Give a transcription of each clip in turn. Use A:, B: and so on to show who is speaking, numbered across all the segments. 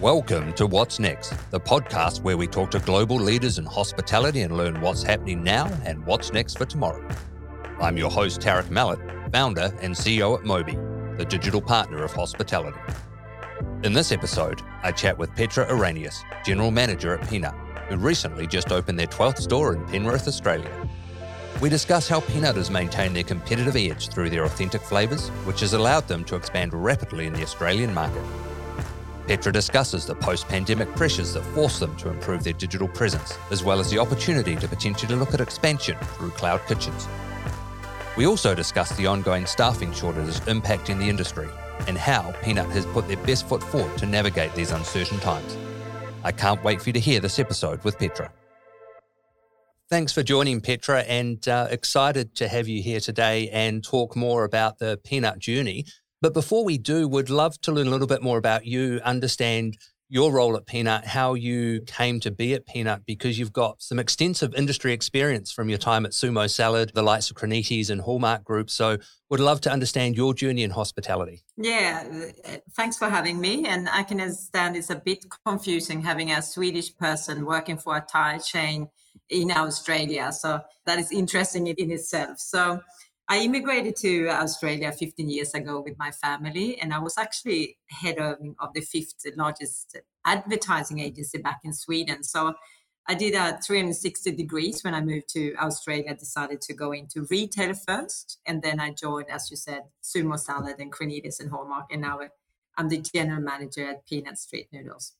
A: Welcome to What's Next, the podcast where we talk to global leaders in hospitality and learn what's happening now and what's next for tomorrow. I'm your host, Tarik Mallet, founder and CEO at Mobi, the digital partner of hospitality. In this episode, I chat with Petra Orrenius, General Manager at P'Nut, who recently just opened their 12th store in Penrith, Australia. We discuss how P'Nut has maintained their competitive edge through their authentic flavours, which has allowed them to expand rapidly in the Australian market. Petra discusses the post pandemic pressures that force them to improve their digital presence, as well as the opportunity to potentially look at expansion through cloud kitchens. We also discuss the ongoing staffing shortages impacting the industry and how P'Nut has put their best foot forward to navigate these uncertain times. I can't wait for you to hear this episode with Petra. Thanks for joining, Petra, and uh, excited to have you here today and talk more about the P'Nut journey. But before we do, we'd love to learn a little bit more about you, understand your role at P'Nut, how you came to be at P'Nut, because you've got some extensive industry experience from your time at Sumo Salad, the likes of Crinitis and Hallmark Group. So would love to understand your journey in hospitality.
B: Yeah, uh, thanks for having me. And I can understand it's a bit confusing having a Swedish person working for a Thai chain in Australia. So that is interesting in itself. So I immigrated to Australia 15 years ago with my family, and I was actually head of, of the fifth largest advertising agency back in Sweden. So I did a 360 degrees when I moved to Australia, decided to go into retail first. And then I joined, as you said, Sumo Salad and Crinitis and Hallmark. And now I'm the general manager at P'Nut Street Noodles.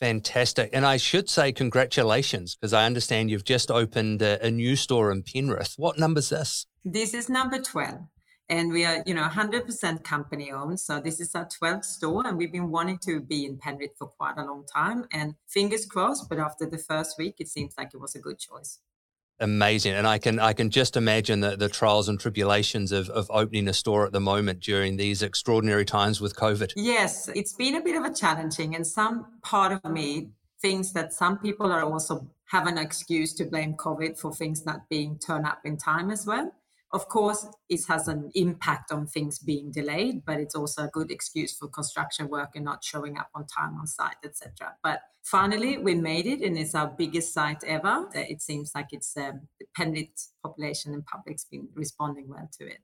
A: Fantastic. And I should say congratulations because I understand you've just opened a, a, new store in Penrith. What number's this?
B: This is number 12. And we are, you know, 100% company owned. So this is our 12th store. And we've been wanting to be in Penrith for quite a long time. And fingers crossed, but after the first week, it seems like it was a good choice
A: amazing and i can i can just imagine the, the trials and tribulations of, of opening a store at the moment during these extraordinary times with covid
B: yes it's been a bit of a challenging and some part of me thinks that some people are also have an excuse to blame covid for things not being turned up in time as well of course, it has an impact on things being delayed, but it's also a good excuse for construction work and not showing up on time on site, etc. But finally, we made it, and it's our biggest site ever. It seems like it's um, the population and public's been responding well to it.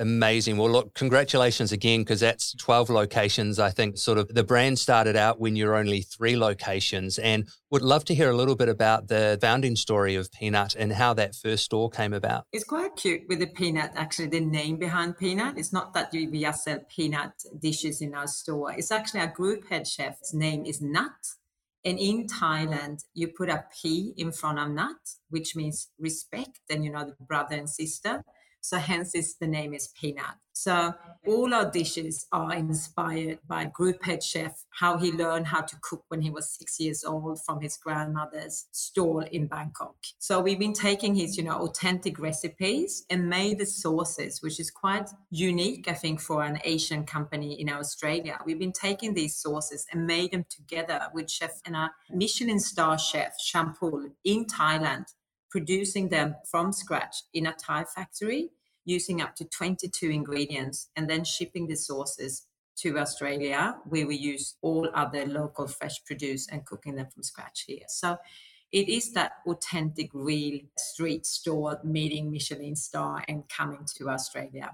A: Amazing. Well, look, congratulations again, because that's 12 locations. I think sort of the brand started out when you're only three locations and would love to hear a little bit about the founding story of P'Nut and how that first store came about.
B: It's quite cute with the P'Nut, actually, the name behind P'Nut. It's not that we just sell peanut dishes in our store. It's actually our group head chef's name is Nut. And in Thailand, you put a P in front of Nut, which means respect and, you know, the brother and sister. So hence is the name is P'Nut. So all our dishes are inspired by group head chef, how he learned how to cook when he was six years old from his grandmother's stall in Bangkok. So we've been taking his, you know, authentic recipes and made the sauces, which is quite unique, I think, for an Asian company in Australia. We've been taking these sauces and made them together with chef and a Michelin star chef, Chumpol, in Thailand producing them from scratch in a Thai factory using up to 22 ingredients and then shipping the sauces to Australia, where we use all other local fresh produce and cooking them from scratch here. So it is that authentic, real street store meeting Michelin star and coming to Australia.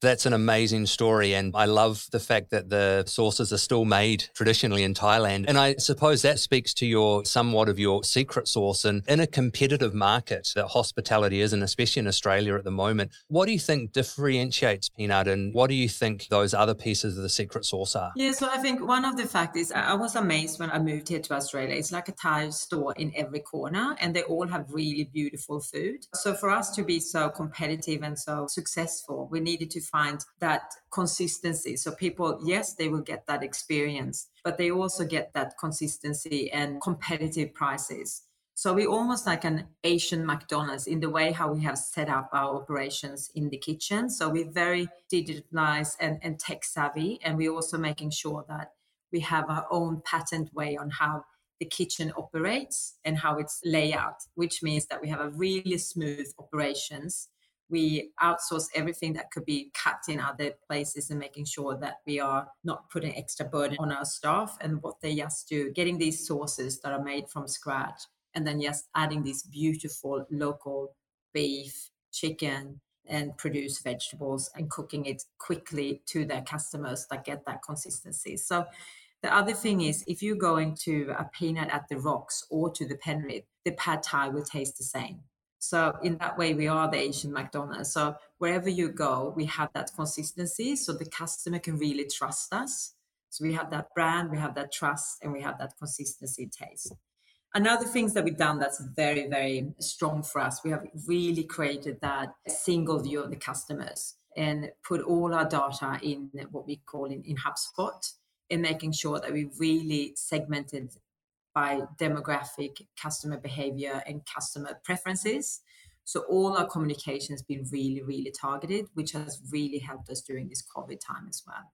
A: That's an amazing story. And I love the fact that the sauces are still made traditionally in Thailand. And I suppose that speaks to your somewhat of your secret sauce. And in a competitive market that hospitality is, and especially in Australia at the moment, what do you think differentiates P'Nut and what do you think those other pieces of the secret sauce are?
B: Yeah, so I think one of the facts is I was amazed when I moved here to Australia. It's like a Thai store in every corner and they all have really beautiful food. So for us to be so competitive and so successful, we needed to find that consistency. So people, yes, they will get that experience, but they also get that consistency and competitive prices. So we're almost like an Asian McDonald's in the way how we have set up our operations in the kitchen. So we're very digitalized and, and tech savvy, and we're also making sure that we have our own patent way on how the kitchen operates and how it's layout, which means that we have a really smooth operations we outsource everything that could be cut in other places and making sure that we are not putting extra burden on our staff and what they just do, getting these sauces that are made from scratch and then just adding these beautiful local beef, chicken, and produce vegetables and cooking it quickly to their customers that get that consistency. So the other thing is if you go into a P'Nut at the rocks or to the Penrith, the pad thai will taste the same. So in that way, we are the Asian McDonald's. So wherever you go, we have that consistency, so the customer can really trust us. So we have that brand, we have that trust, and we have that consistency taste. Another things that we've done that's very, very strong for us, we have really created that single view of the customers and put all our data in what we call in, in HubSpot and making sure that we really segmented by demographic, customer behavior, and customer preferences. So all our communication has been really, really targeted, which has really helped us during this COVID time as well.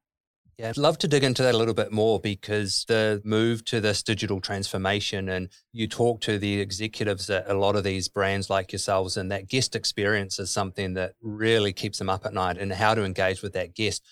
A: Yeah, I'd love to dig into that a little bit more because the move to this digital transformation and you talk to the executives at a lot of these brands like yourselves, and that guest experience is something that really keeps them up at night and how to engage with that guest.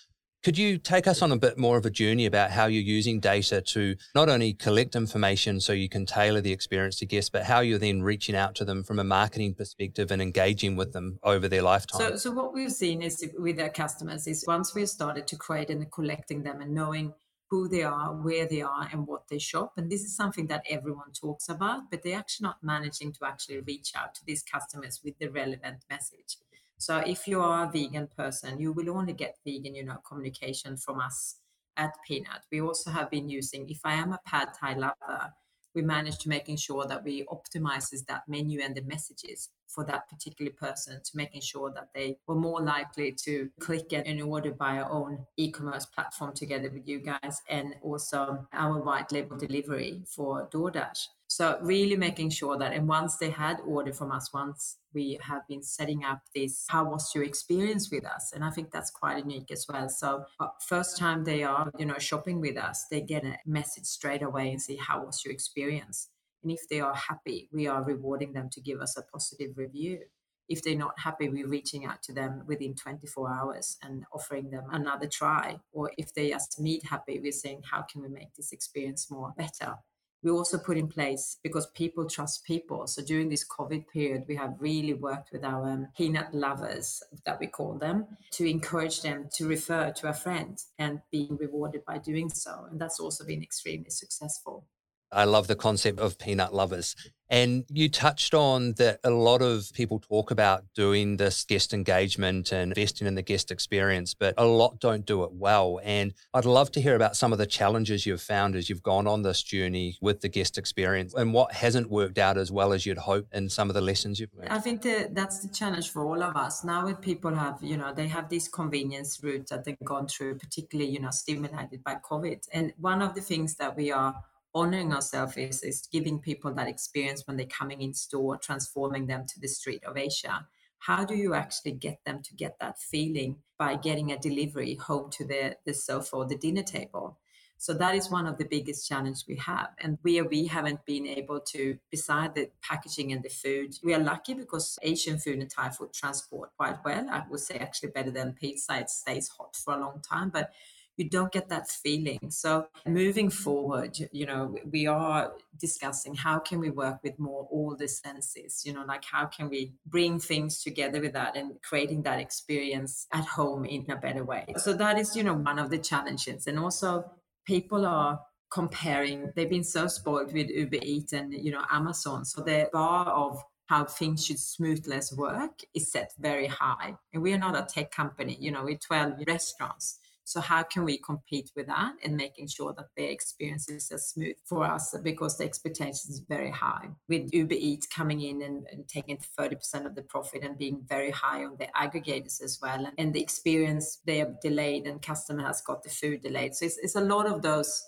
A: Could you take us on a bit more of a journey about how you're using data to not only collect information so you can tailor the experience to guests, but how you're then reaching out to them from a marketing perspective and engaging with them over their lifetime?
B: So, so what we've seen is with our customers is once we've started to create and collecting them and knowing who they are, where they are, and what they shop. And this is something that everyone talks about, but they're actually not managing to actually reach out to these customers with the relevant message. So if you are a vegan person, you will only get vegan, you know, communication from us at P'Nut. We also have been using, if I am a pad thai lover, we managed to making sure that we optimizes that menu and the messages for that particular person to making sure that they were more likely to click and order by our own e-commerce platform together with you guys and also our white label delivery for DoorDash. So really making sure that, and once they had ordered from us, once we have been setting up this, how was your experience with us? And I think that's quite unique as well. So uh, first time they are, you know, shopping with us, they get a message straight away and say, how was your experience? And if they are happy, we are rewarding them to give us a positive review. If they're not happy, we're reaching out to them within 24 hours and offering them another try. Or if they just meet happy, we're saying, how can we make this experience more better? We also put in place because people trust people. So during this COVID period, we have really worked with our um, peanut lovers, that we call them, to encourage them to refer to a friend and being rewarded by doing so. And that's also been extremely successful.
A: I love the concept of peanut lovers. And you touched on that a lot of people talk about doing this guest engagement and investing in the guest experience, but a lot don't do it well. And I'd love to hear about some of the challenges you've found as you've gone on this journey with the guest experience and what hasn't worked out as well as you'd hope and some of the lessons you've learned.
B: I think that that's the challenge for all of us. Now when people have, you know, they have this convenience route that they've gone through, particularly, you know, stimulated by COVID. And one of the things that we are honoring ourselves is, is giving people that experience when they're coming in store, transforming them to the street of Asia. How do you actually get them to get that feeling by getting a delivery home to the, the sofa or the dinner table? So that is one of the biggest challenges we have. And we we haven't been able to, beside the packaging and the food, we are lucky because Asian food and Thai food transport quite well. I would say actually better than pizza. It stays hot for a long time. But you don't get that feeling. So moving forward, you know, we are discussing how can we work with more all the senses, you know, like how can we bring things together with that and creating that experience at home in a better way. So that is, you know, one of the challenges. And also people are comparing, they've been so spoiled with Uber Eats and, you know, Amazon. So the bar of how things should smoothness work is set very high. And we are not a tech company, you know, we're 12 restaurants. So how can we compete with that and making sure that their experience is as smooth for us because the expectation is very high. With Uber Eats coming in and, and taking 30% of the profit and being very high on the aggregators as well. And, the experience they are delayed and customer has got the food delayed. So it's, it's a lot of those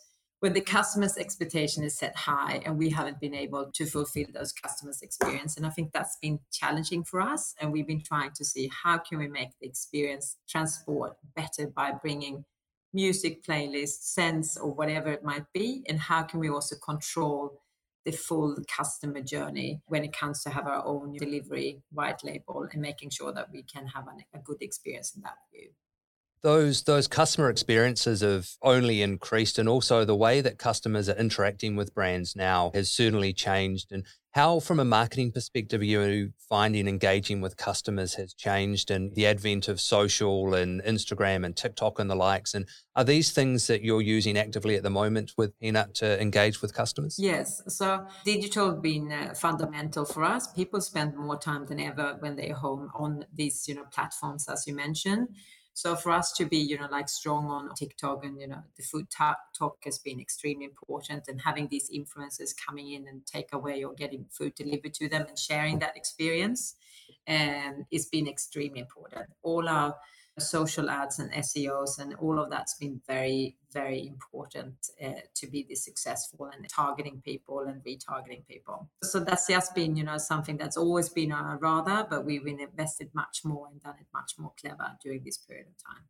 B: when the customer's expectation is set high and we haven't been able to fulfill those customers experience. And i think that's been challenging for us and we've been trying to see how can we make the experience transport better by bringing music playlists sense or whatever it might be and how can we also control the full customer journey when it comes to have our own delivery white label and making sure that we can have an, a good experience in that view
A: those those customer experiences have only increased and also the way that customers are interacting with brands now has certainly changed. And how from a marketing perspective are you finding engaging with customers has changed and the advent of social and instagram and tiktok and the likes? And are these things that you're using actively at the moment with P'Nut to engage with customers?
B: Yes. So digital has been uh, fundamental for us. People spend more time than ever when they're home on these you know platforms as you mentioned so for us to be, you know, like strong on TikTok and, you know, the food talk has been extremely important and having these influencers coming in and take away or getting food delivered to them and sharing that experience and um, it's been extremely important. All our social ads and SEOs and all of that's been very, very important uh, to be this successful and targeting people and retargeting people. So that's just been, you know, something that's always been our radar, but we've invested much more and done it much more clever during this period of time.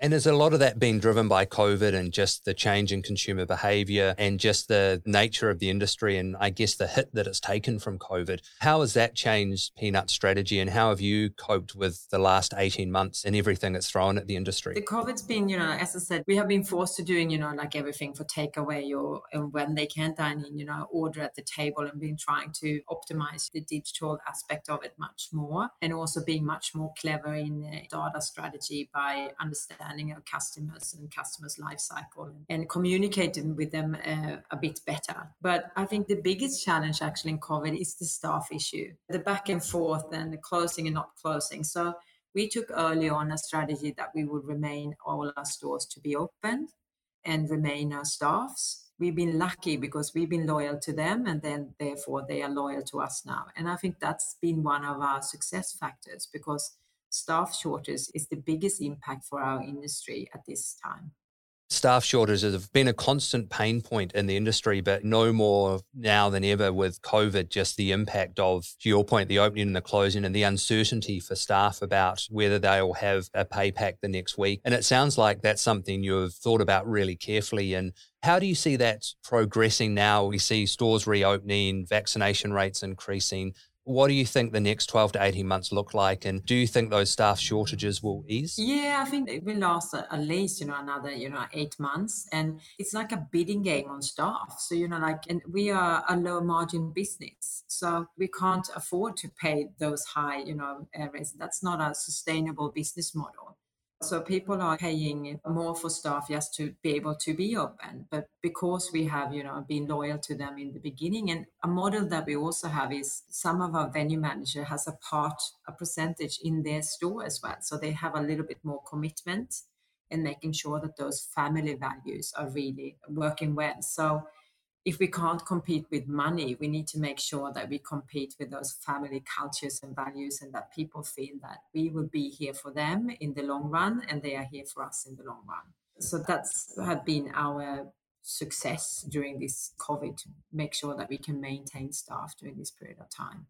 A: And is a lot of that being driven by COVID and just the change in consumer behavior and just the nature of the industry and I guess the hit that it's taken from COVID? How has that changed P'Nut strategy and how have you coped with the last 18 months and everything that's thrown at the industry?
B: The COVID's been, you know, as I said, we have been forced to doing, you know, like everything for takeaway or and when they can't dine in, you know, order at the table and been trying to optimize the digital aspect of it much more and also being much more clever in the data strategy by understanding understanding of customers and customers' life cycle and communicating with them uh, a bit better. But I think the biggest challenge actually in COVID is the staff issue, the back and forth and the closing and not closing. So we took early on a strategy that we would remain all our stores to be open and remain our staffs. We've been lucky because we've been loyal to them and then therefore they are loyal to us now. And I think that's been one of our success factors because staff shortage is the biggest impact for our industry at this time.
A: Staff shortages have been a constant pain point in the industry, but no more now than ever with COVID, just the impact of, to your point, the opening and the closing and the uncertainty for staff about whether they'll have a pay pack the next week. And it sounds like that's something you've thought about really carefully. And how do you see that progressing now? We see stores reopening, vaccination rates increasing. What do you think the next 12 to 18 months look like? And do you think those staff shortages will ease?
B: Yeah, I think it will last at least, you know, another, you know, eight months. And it's like a bidding game on staff. So, you know, like, and we are a low margin business. So we can't afford to pay those high, you know, areas. That's not a sustainable business model. So people are paying more for staff just to be able to be open. But because we have, you know, been loyal to them in the beginning, and a model that we also have is some of our venue manager has a part, a percentage in their store as well. So they have a little bit more commitment in making sure that those family values are really working well. So if we can't compete with money, we need to make sure that we compete with those family cultures and values and that people feel that we will be here for them in the long run and they are here for us in the long run. So that's have been our success during this COVID to make sure that we can maintain staff during this period of time.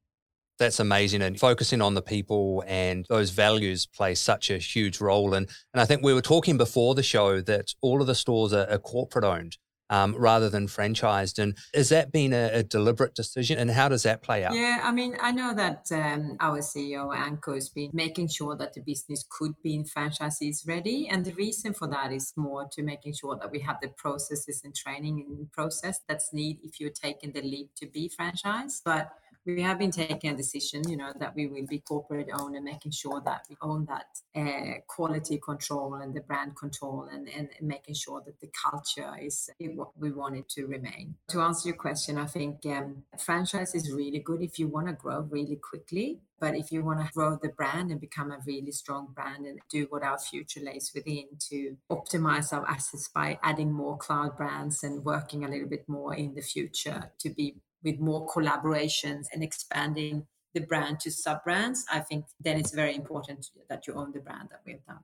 A: That's amazing. And focusing on the people and those values play such a huge role. And, and I think we were talking before the show that all of the stores are, are corporate owned um, rather than franchised. And has that been a, a, deliberate decision? And how does that play out?
B: Yeah, I mean, I know that um, our CEO, Anko, has been making sure that the business could be in franchisees ready. And the reason for that is more to making sure that we have the processes and training and process that's needed if you're taking the leap to be franchised. But we have been taking a decision, you know, that we will be corporate owned and making sure that we own that uh, quality control and the brand control and, and making sure that the culture is what we want it to remain. To answer your question, I think um, franchise is really good if you want to grow really quickly. But if you want to grow the brand and become a really strong brand and do what our future lays within to optimize our assets by adding more cloud brands and working a little bit more in the future to be with more collaborations and expanding the brand to sub brands, I think then it's very important that you own the brand that we've done.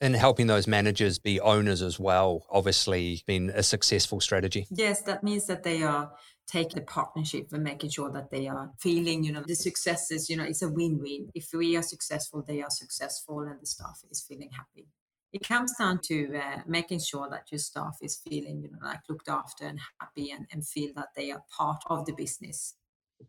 A: And helping those managers be owners as well, obviously, been a successful strategy.
B: Yes, that means that they are taking the partnership and making sure that they are feeling, you know, the successes, you know, it's a win win. If we are successful, they are successful, and the staff is feeling happy it comes down to uh, making sure that your staff is feeling, you know, like looked after and happy and, and feel that they are part of the business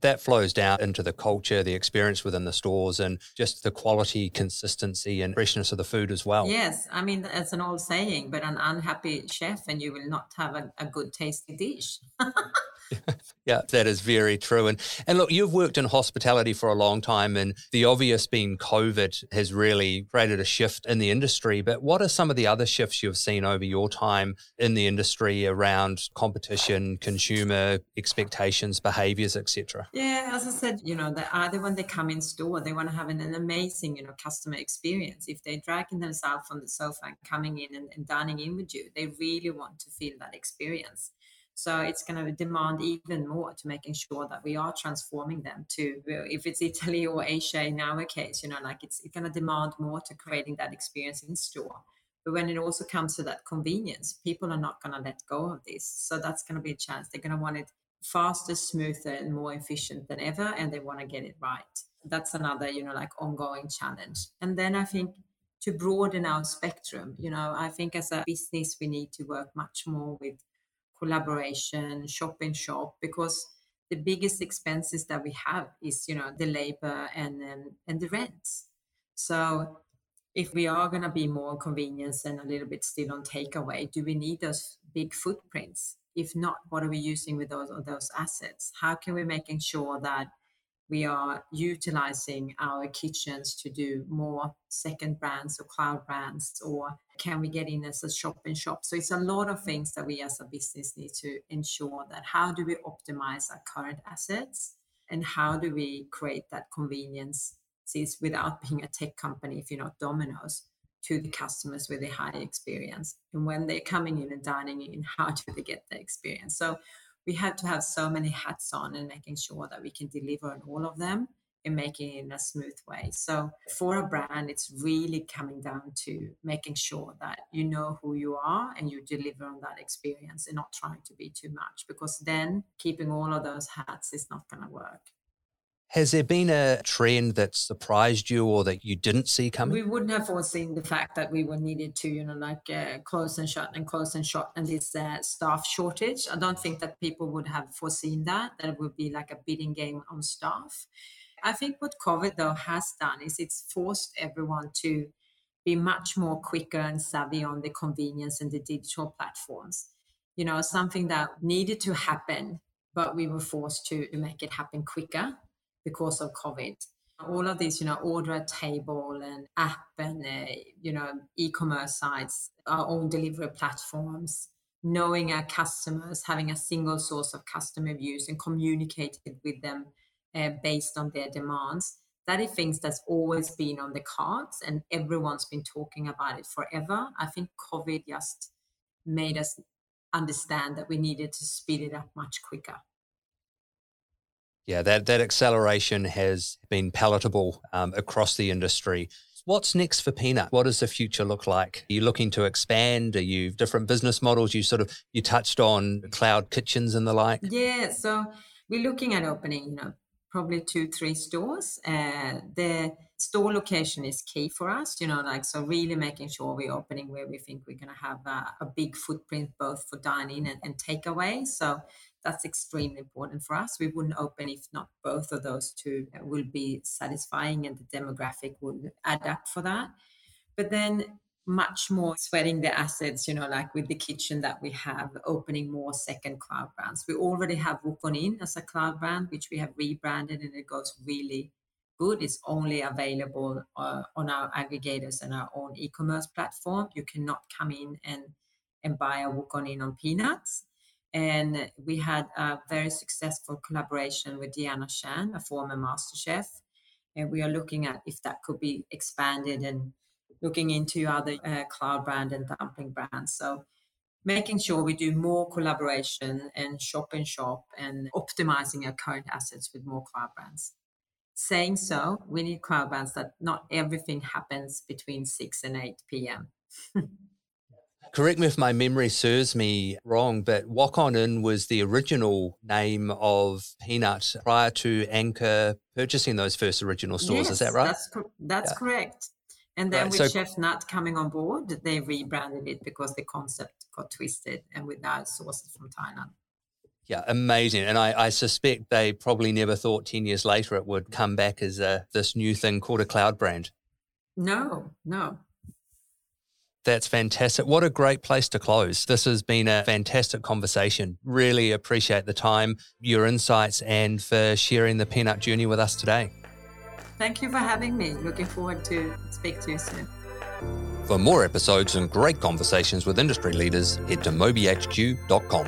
A: that flows down into the culture, the experience within the stores, and just the quality, consistency, and freshness of the food as well.
B: Yes, I mean that's an old saying, but an unhappy chef and you will not have a, a good tasty dish.
A: yeah, that is very true. And and look, you've worked in hospitality for a long time, and the obvious being COVID has really created a shift in the industry. But what are some of the other shifts you've seen over your time in the industry around competition, consumer expectations, behaviors, etc.?
B: Yeah, as I said, you know, that either when they come in store, they want to have an, an amazing, you know, customer experience. If they're dragging themselves on the sofa and coming in and, and dining in with you, they really want to feel that experience. So it's going to demand even more to making sure that we are transforming them to, if it's Italy or Asia in our case, you know, like it's, it's going to demand more to creating that experience in store. But when it also comes to that convenience, people are not going to let go of this. So that's going to be a chance. They're going to want it faster, smoother, and more efficient than ever, and they want to get it right. That's another, you know, like ongoing challenge. And then I think to broaden our spectrum, you know, I think as a business, we need to work much more with collaboration, shop in shop, because the biggest expenses that we have is, you know, the labor and um, and the rents. So if we are going to be more convenience and a little bit still on takeaway, do we need those big footprints? If not, what are we using with those those assets? How can we making sure that we are utilizing our kitchens to do more second brands or cloud brands or can we get in as a shop and shop? So it's a lot of things that we as a business need to ensure that how do we optimize our current assets and how do we create that convenience since without being a tech company if you're not domino's to the customers with a high experience? And when they're coming in and dining in how do they get the experience? So we have to have so many hats on and making sure that we can deliver on all of them and making it in a smooth way. So for a brand, it's really coming down to making sure that you know who you are and you deliver on that experience and not trying to be too much because then keeping all of those hats is not going to work.
A: Has there been a trend that surprised you or that you didn't see coming?
B: We wouldn't have foreseen the fact that we were needed to, you know, like uh, close and shut and close and shut and this uh, staff shortage. I don't think that people would have foreseen that, that it would be like a bidding game on staff. I think what COVID though has done is it's forced everyone to be much more quicker and savvy on the convenience and the digital platforms. You know, something that needed to happen, but we were forced to make it happen quicker because of COVID. All of these, you know, order table and app and, uh, you know, e-commerce sites, our own delivery platforms, knowing our customers, having a single source of customer views and communicating with them uh, based on their demands. That is things that's always been on the cards and everyone's been talking about it forever. I think COVID just made us understand that we needed to speed it up much quicker.
A: Yeah, that, that acceleration has been palatable um, across the industry. What's next for P'Nut? What does the future look like? Are you looking to expand? Are you different business models? You sort of you touched on cloud kitchens and the like.
B: Yeah, so we're looking at opening, you know, probably two, three stores. Uh, the store location is key for us, you know, like so really making sure we're opening where we think we're going to have a, a, big footprint both for dining and, and takeaway. So that's extremely important for us. We wouldn't open if not both of those two will be satisfying and the demographic would adapt for that. But then much more sweating the assets, you know, like with the kitchen that we have, opening more second cloud brands. We already have Wok On In as a cloud brand, which we have rebranded and it goes really good. It's only available uh, on our aggregators and our own e-commerce platform. You cannot come in and, and buy a Wok On In on Peanuts. And we had a very successful collaboration with Diana Chan, a former master chef. And we are looking at if that could be expanded and looking into other uh, cloud brand and dumpling brands. So making sure we do more collaboration and shop and shop and optimizing our current assets with more cloud brands. Saying so, we need cloud brands that not everything happens between 6 and 8 p.m.
A: Correct me if my memory serves me wrong, but Wok On In was the original name of P'Nut prior to Anchor purchasing those first original stores.
B: Yes,
A: Is that right?
B: That's, co- that's yeah. correct. And then right, with so, Chef Nut coming on board, they rebranded it because the concept got twisted and with that sources from Thailand.
A: Yeah, amazing. And I, I, suspect they probably never thought 10 years later it would come back as a, this new thing called a cloud brand.
B: No, no.
A: That's fantastic. What a great place to close. This has been a fantastic conversation. Really appreciate the time, your insights, and for sharing the P'Nut journey with us today.
B: Thank you for having me. Looking forward to speak to you soon.
A: For more episodes and great conversations with industry leaders, head to mobihq.com.